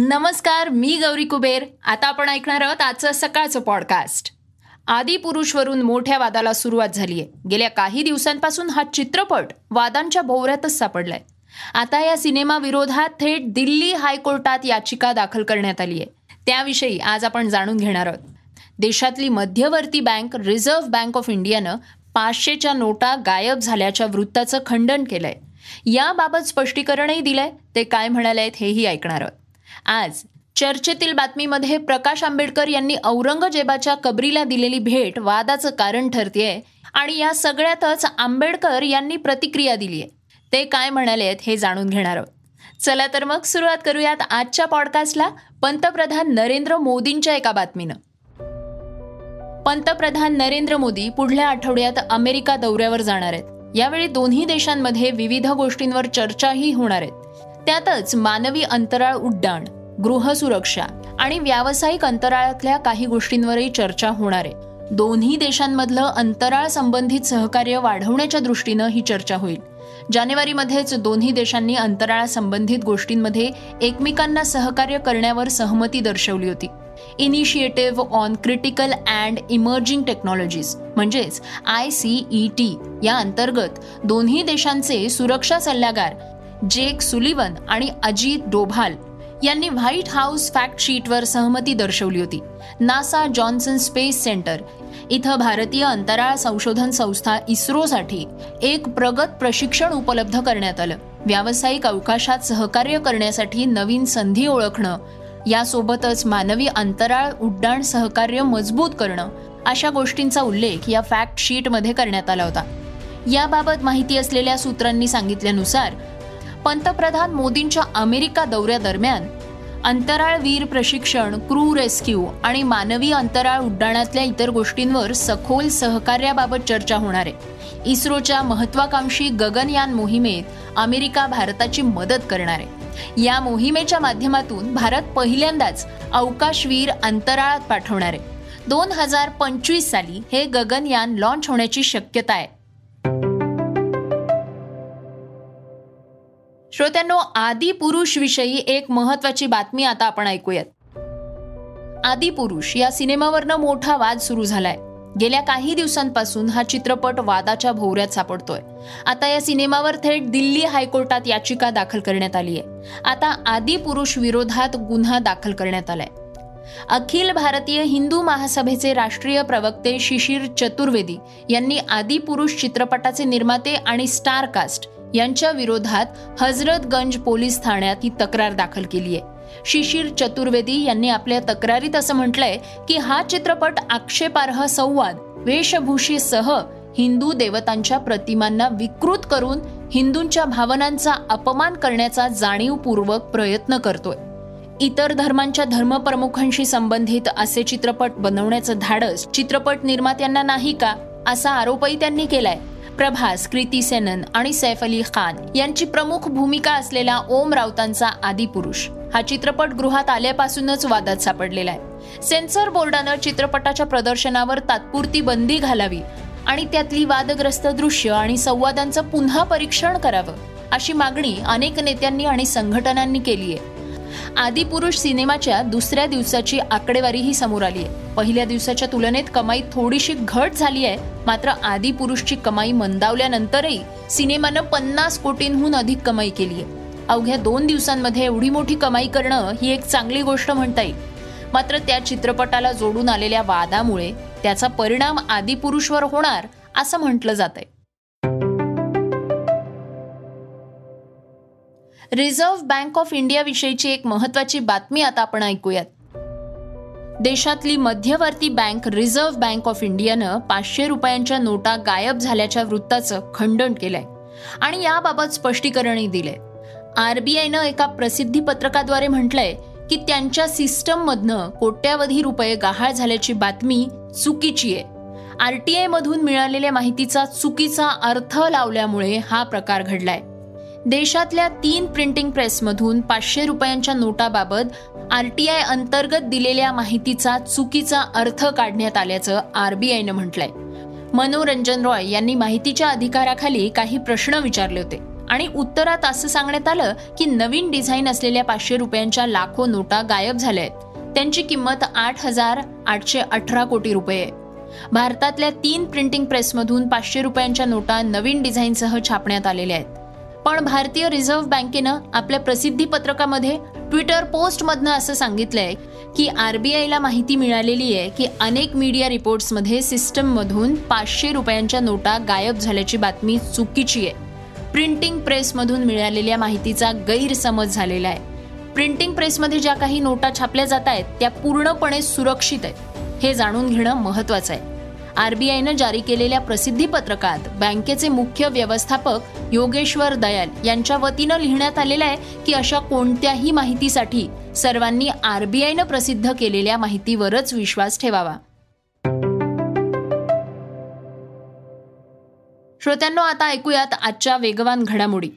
नमस्कार मी गौरी कुबेर. आता आपण ऐकणार आहोत आजचं सकाळचं पॉडकास्ट आदिपुरुषवरून मोठ्या वादाला सुरुवात झाली आहे गेल्या काही दिवसांपासून हा चित्रपट वादांच्या भोवऱ्यातच सापडलाय. आता या सिनेमा विरोधात थेट दिल्ली हायकोर्टात याचिका दाखल करण्यात आली आहे त्याविषयी आज आपण जाणून घेणार आहोत. देशातली मध्यवर्ती बँक रिझर्व्ह बँक ऑफ इंडियानं पाचशेच्या नोटा गायब झाल्याच्या वृत्ताचं खंडन केलंय. याबाबत स्पष्टीकरणही दिलंय. ते काय म्हणाले आहेत हेही ऐकणार आहोत. आज चर्चेतील बातमीमध्ये प्रकाश आंबेडकर यांनी औरंगजेबाच्या कबरीला दिलेली भेट वादाचं कारण ठरतेय आणि या सगळ्यातच आंबेडकर यांनी प्रतिक्रिया दिली आहे ते काय म्हणाले आहेत हे जाणून घेणार आहोत. चला तर मग सुरुवात करूयात आजच्या पॉडकास्टला पंतप्रधान नरेंद्र मोदींच्या एका बातमीनं. पंतप्रधान नरेंद्र मोदी पुढल्या आठवड्यात अमेरिका दौऱ्यावर जाणार आहेत. यावेळी दोन्ही देशांमध्ये विविध गोष्टींवर चर्चाही होणार आहेत. त्यातच मानवी अंतराळ उड्डाण गृहसुरक्षा आणि व्यावसायिक अंतराळातल्या काही गोष्टींवरही चर्चा होणार आहे. दोन्ही देशांमधलं अंतराळ संबंधित सहकार्य वाढवण्याच्या दृष्टीनं ही चर्चा होईल. जानेवारीमध्येच दोन्ही देशांनी अंतराळासंबंधित गोष्टींमध्ये एकमेकांना सहकार्य करण्यावर सहमती दर्शवली होती. Initiative on critical and emerging technologies म्हणजेच आय सी ई टी या अंतर्गत दोन्ही देशांचे सुरक्षा सल्लागार जेक सुलिवन आणि अजित डोभाल यांनी व्हाईट हाऊस फॅक्ट शीटवर सहमती दर्शवली होती. नासा जॉन्सन स्पेस सेंटर इथं भारतीय अंतराळ संशोधन संस्था इस्रोसाठी एक प्रगत प्रशिक्षण उपलब्ध करण्यात आलं. व्यावसायिक अवकाशात सहकार्य करण्यासाठी नवीन संधी ओळखणं यासोबतच मानवी अंतराळ उड्डाण सहकार्य मजबूत करणं अशा गोष्टींचा उल्लेख या फॅक्ट शीटमध्ये करण्यात आला होता. याबाबत माहिती असलेल्या सूत्रांनी सांगितल्यानुसार पंतप्रधान मोदींच्या अमेरिका दौऱ्यादरम्यान अंतराळवीर प्रशिक्षण क्रू रेस्क्यू आणि मानवी अंतराळ उड्डाणातल्या इतर गोष्टींवर सखोल सहकार्याबाबत चर्चा होणार आहे. इस्रोच्या महत्वाकांक्षी गगनयान मोहिमेत अमेरिका भारताची मदत करणार आहे. या मोहिमेच्या माध्यमातून भारत पहिल्यांदाच अवकाशवीर अंतराळात पाठवणार आहे. दोन हजार पंचवीस साली हे गगनयान लॉन्च होण्याची शक्यता आहे. श्रोत्यांनो आदिपुरुषविषयी विषयी एक महत्वाची बातमी आता आपण ऐकूयात. आदिपुरुष या सिनेमावरनं मोठा वाद सुरू झालाय. गेल्या काही दिवसांपासून हा चित्रपट वादाच्या भोवऱ्यात सापडतोय. आता या सिनेमावर थेट दिल्ली हायकोर्टात याचिका दाखल करण्यात आली आहे आता आदिपुरुष विरोधात गुन्हा दाखल करण्यात आलाय. अखिल भारतीय हिंदू महासभेचे राष्ट्रीय प्रवक्ते शिशिर चतुर्वेदी यांनी आदिपुरुष चित्रपटाचे निर्माते आणि स्टारकास्ट यांच्या विरोधात हजरतगंज पोलीस ठाण्यात ही तक्रार दाखल केली आहे. शिशिर चतुर्वेदी यांनी आपल्या तक्रारीत असं म्हटलंय की हा चित्रपट आक्षेपार्ह संवाद वेशभूषेसह हिंदू देवतांच्या प्रतिमांना विकृत करून हिंदूंच्या भावनांचा अपमान करण्याचा जाणीवपूर्वक प्रयत्न करतोय. इतर धर्मांच्या धर्मप्रमुखांशी संबंधित असे चित्रपट बनवण्याचं धाडस चित्रपट निर्मात्यांना नाही का? असा आरोपही त्यांनी केलाय. प्रभास कृती सेनन आणि सैफ अली खान यांची प्रमुख भूमिका असलेला ओम राऊतांचा आदिपुरुष हा चित्रपट गृहात आल्यापासूनच वादात सापडलेला आहे. सेन्सर बोर्डानं चित्रपटाच्या प्रदर्शनावर तात्पुरती बंदी घालावी आणि त्यातली वादग्रस्त दृश्य आणि संवादांचं पुन्हा परीक्षण करावं अशी मागणी अनेक नेत्यांनी आणि संघटनांनी केली आहे आदिपुरुष सिनेमाच्या दुसऱ्या दिवसाची आकडेवारीही समोर आली आहे. पहिल्या दिवसाच्या तुलनेत कमाई थोडीशी घट झाली आहे मात्र आदिपुरुषची कमाई मंदावल्यानंतरही सिनेमानं पन्नास कोटींहून अधिक कमाई केली आहे. अवघ्या दोन दिवसांमध्ये एवढी मोठी कमाई करणं ही एक चांगली गोष्ट म्हणता येईल. मात्र त्या चित्रपटाला जोडून आलेल्या वादामुळे त्याचा परिणाम आदिपुरुषवर होणार असं म्हटलं जात आहे रिझर्व्ह बँक ऑफ इंडियाविषयीची एक महत्वाची बातमी आता आपण ऐकूयात. देशातली मध्यवर्ती बँक रिझर्व्ह बँक ऑफ इंडियानं पाचशे रुपयांच्या नोटा गायब झाल्याच्या वृत्ताचं खंडन केलंय. आणि याबाबत स्पष्टीकरणही दिलंय. आरबीआयनं एका प्रसिद्धी पत्रकाद्वारे म्हटलंय की त्यांच्या सिस्टममधनं कोट्यावधी रुपये गहाळ झाल्याची बातमी चुकीची आहे. आरटीआय मधून मिळालेल्या माहितीचा चुकीचा अर्थ लावल्यामुळे हा प्रकार घडलाय. देशातल्या तीन प्रिंटिंग प्रेसमधून पाचशे रुपयांच्या नोटाबाबत आरटीआय अंतर्गत दिलेल्या माहितीचा चुकीचा अर्थ काढण्यात आल्याचं आरबीआयनं म्हटलंय. मनोरंजन रॉय यांनी माहितीच्या अधिकाराखाली काही प्रश्न विचारले होते आणि उत्तरात असं सांगण्यात आलं की नवीन डिझाईन असलेल्या पाचशे रुपयांच्या लाखो नोटा गायब झाल्या आहेत. त्यांची किंमत आठ हजार आठशे अठरा कोटी रुपये आहे. भारतातल्या तीन प्रिंटिंग प्रेसमधून पाचशे रुपयांच्या नोटा नवीन डिझाईनसह छापण्यात आलेल्या आहेत. पण भारतीय रिझर्व्ह बँकेनं आपल्या प्रसिद्धी पत्रकामध्ये ट्विटर पोस्टमधनं असं सांगितलंय की आरबीआयला माहिती मिळालेली आहे की अनेक मीडिया रिपोर्ट्समध्ये सिस्टममधून पाचशे रुपयांच्या नोटा गायब झाल्याची बातमी चुकीची आहे. प्रिंटिंग प्रेसमधून मिळालेल्या माहितीचा गैरसमज झालेला आहे. प्रिंटिंग प्रेसमध्ये ज्या काही नोटा छापल्या जात आहेत त्या पूर्णपणे सुरक्षित आहेत. हे जाणून घेणं महत्वाचं आहे. आरबीआयनं जारी केलेल्या प्रसिद्धी पत्रकात बँकेचे मुख्य व्यवस्थापक योगेश्वर दयाल यांच्या वतीनं लिहिण्यात आलेलं आहे की अशा कोणत्याही माहितीसाठी सर्वांनी आरबीआयनं प्रसिद्ध केलेल्या माहितीवरच विश्वास ठेवावा. श्रोत्यांनो आता ऐकूयात आजच्या वेगवान घडामोडी.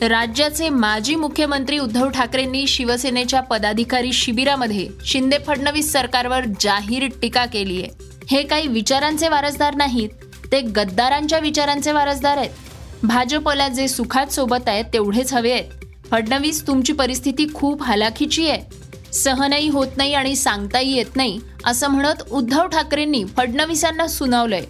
राज्याचे माजी मुख्यमंत्री उद्धव ठाकरेंनी शिवसेनेच्या पदाधिकारी शिबिरामध्ये शिंदे फडणवीस सरकारवर जाहीर टीका केली आहे. हे काही विचारांचे वारसदार नाहीत ते गद्दारांच्या विचारांचे वारसदार आहेत. भाजपला जे सुखात सोबत आहेत तेवढेच हवे आहेत. फडणवीस तुमची परिस्थिती खूप हलाखीची आहे. सहनही होत नाही आणि सांगताही येत नाही असं म्हणत उद्धव ठाकरेंनी फडणवीसांना सुनावलंय.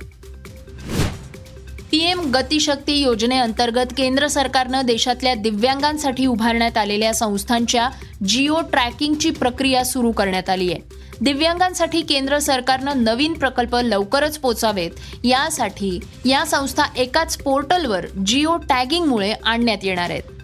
पीएम गतिशक्ती योजनेअंतर्गत केंद्र सरकारनं देशातल्या दिव्यांगांसाठी उभारण्यात आलेल्या संस्थांच्या जिओ ट्रॅकिंगची प्रक्रिया सुरू करण्यात आली आहे. दिव्यांगांसाठी केंद्र सरकारनं नवीन प्रकल्प लवकरच पोचावेत. यासाठी या संस्था एकाच पोर्टलवर जिओ टॅगिंगमुळे आणण्यात येणार आहेत.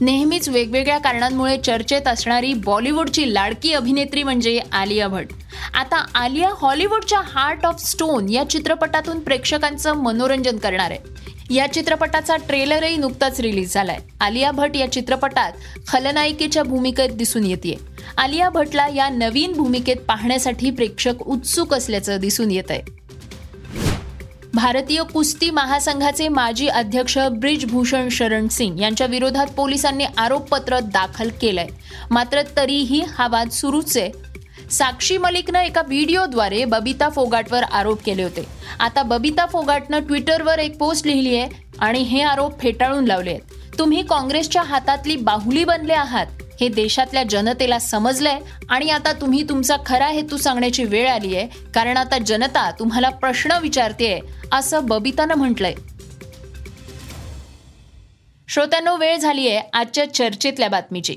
नेहमीच वेगवेगळ्या कारणांमुळे चर्चेत असणारी बॉलिवूडची लाडकी अभिनेत्री म्हणजे आलिया भट. आता आलिया हॉलिवूडच्या हार्ट ऑफ स्टोन या चित्रपटातून प्रेक्षकांचं मनोरंजन करणार आहे. या चित्रपटाचा ट्रेलरही नुकताच रिलीज झालाय. आलिया भट या चित्रपटात खलनायिकेच्या भूमिकेत दिसून येते आलिया भटला या नवीन भूमिकेत पाहण्यासाठी प्रेक्षक उत्सुक असल्याचं दिसून येत आहे भारतीय कुस्ती महासंघाचे माजी अध्यक्ष ब्रिजभूषण शरण सिंग यांच्या विरोधात पोलिसांनी आरोपपत्र दाखल केलंय. मात्र तरीही हा वाद सुरूच आहे. साक्षी मलिकनं एका व्हिडिओद्वारे बबिता फोगाटवर आरोप केले होते. आता बबिता फोगाटनं ट्विटरवर एक पोस्ट लिहिली आहे आणि हे आरोप फेटाळून लावले आहेत. तुम्ही काँग्रेसच्या हातातली बाहुली बनले आहात. हे देशातल्या जनतेला समजलंय आणि आता तुम्ही तुमचा खरा हेतू सांगण्याची वेळ आली आहे. कारण आता जनता तुम्हाला प्रश्न विचारते असं बबितानं म्हटलंय. श्रोत्यांनो वेळ झाली आहे आजच्या चर्चेतल्या बातमीची.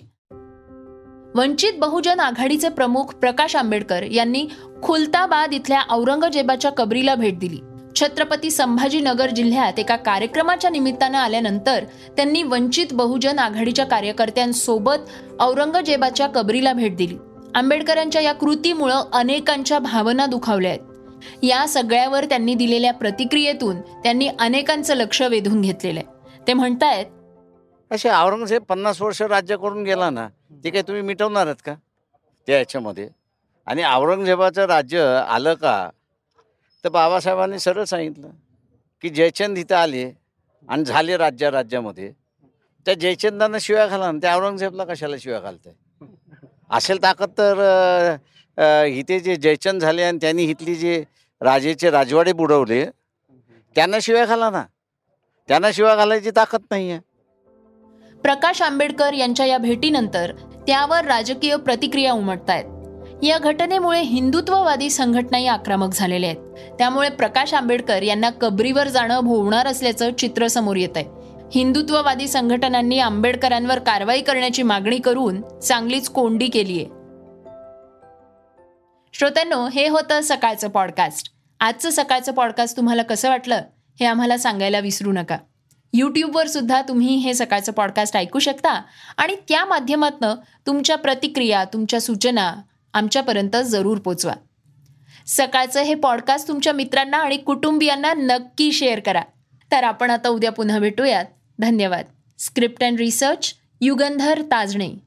वंचित बहुजन आघाडीचे प्रमुख प्रकाश आंबेडकर यांनी खुलताबाद इथल्या औरंगजेबाच्या कबरीला भेट दिली. छत्रपती संभाजीनगर जिल्ह्यात एका कार्यक्रमाच्या निमित्तानं आल्यानंतर त्यांनी वंचित बहुजन आघाडीच्या कार्यकर्त्यांसोबत औरंगजेबाच्या कबरीला भेट दिली. आंबेडकरांच्या या कृतीमुळं अनेकांच्या भावना दुखावल्या आहेत. या सगळ्यावर त्यांनी दिलेल्या प्रतिक्रियेतून त्यांनी अनेकांचं लक्ष वेधून घेतलेलं आहे. ते म्हणतायत असे औरंगजेब पन्नास वर्ष राज्य करून गेला ना ते काही तुम्ही मिटवणार आहेत का? त्या याच्यामध्ये. आणि औरंगजेबाचं राज्य आलं का? तर बाबासाहेबांनी सरळ सांगितलं की जयचंद इथं आले आणि झाले राज्या राज्यामध्ये. त्या जयचंदांना शिव्या घाला ना त्या औरंगजेबला कशाला शिव्या घालताय? असेल ताकद तर इथे जे जयचंद झाले आणि त्यांनी इथली जे राजेचे राजवाडे बुडवले त्यांना शिव्या घाला ना. त्यांना शिव्या घालायची ताकद नाही आहे प्रकाश आंबेडकर यांच्या या भेटीनंतर त्यावर राजकीय प्रतिक्रिया उमटत आहेत या घटनेमुळे हिंदुत्ववादी संघटनाही आक्रमक झालेल्या आहेत. त्यामुळे प्रकाश आंबेडकर यांना कबरीवर जाणं भोवणार असल्याचं चित्र समोर येत आहे हिंदुत्ववादी संघटनांनी आंबेडकरांवर कारवाई करण्याची मागणी करून चांगलीच कोंडी केली आहे श्रोत्यांनो हे होतं सकाळचं पॉडकास्ट. आजचं सकाळचं पॉडकास्ट तुम्हाला कसं वाटलं हे आम्हाला सांगायला विसरू नका. यूट्यूबवर सुद्धा तुम्ही हे सकाळचं पॉडकास्ट ऐकू शकता आणि त्या माध्यमातनं तुमच्या प्रतिक्रिया तुमच्या सूचना आमच्यापर्यंत जरूर पोचवा. सकाळचं हे पॉडकास्ट तुमच्या मित्रांना आणि कुटुंबियांना नक्की शेअर करा. तर आपण आता उद्या पुन्हा भेटूयात. धन्यवाद. Script and research Yugandhar Tajne.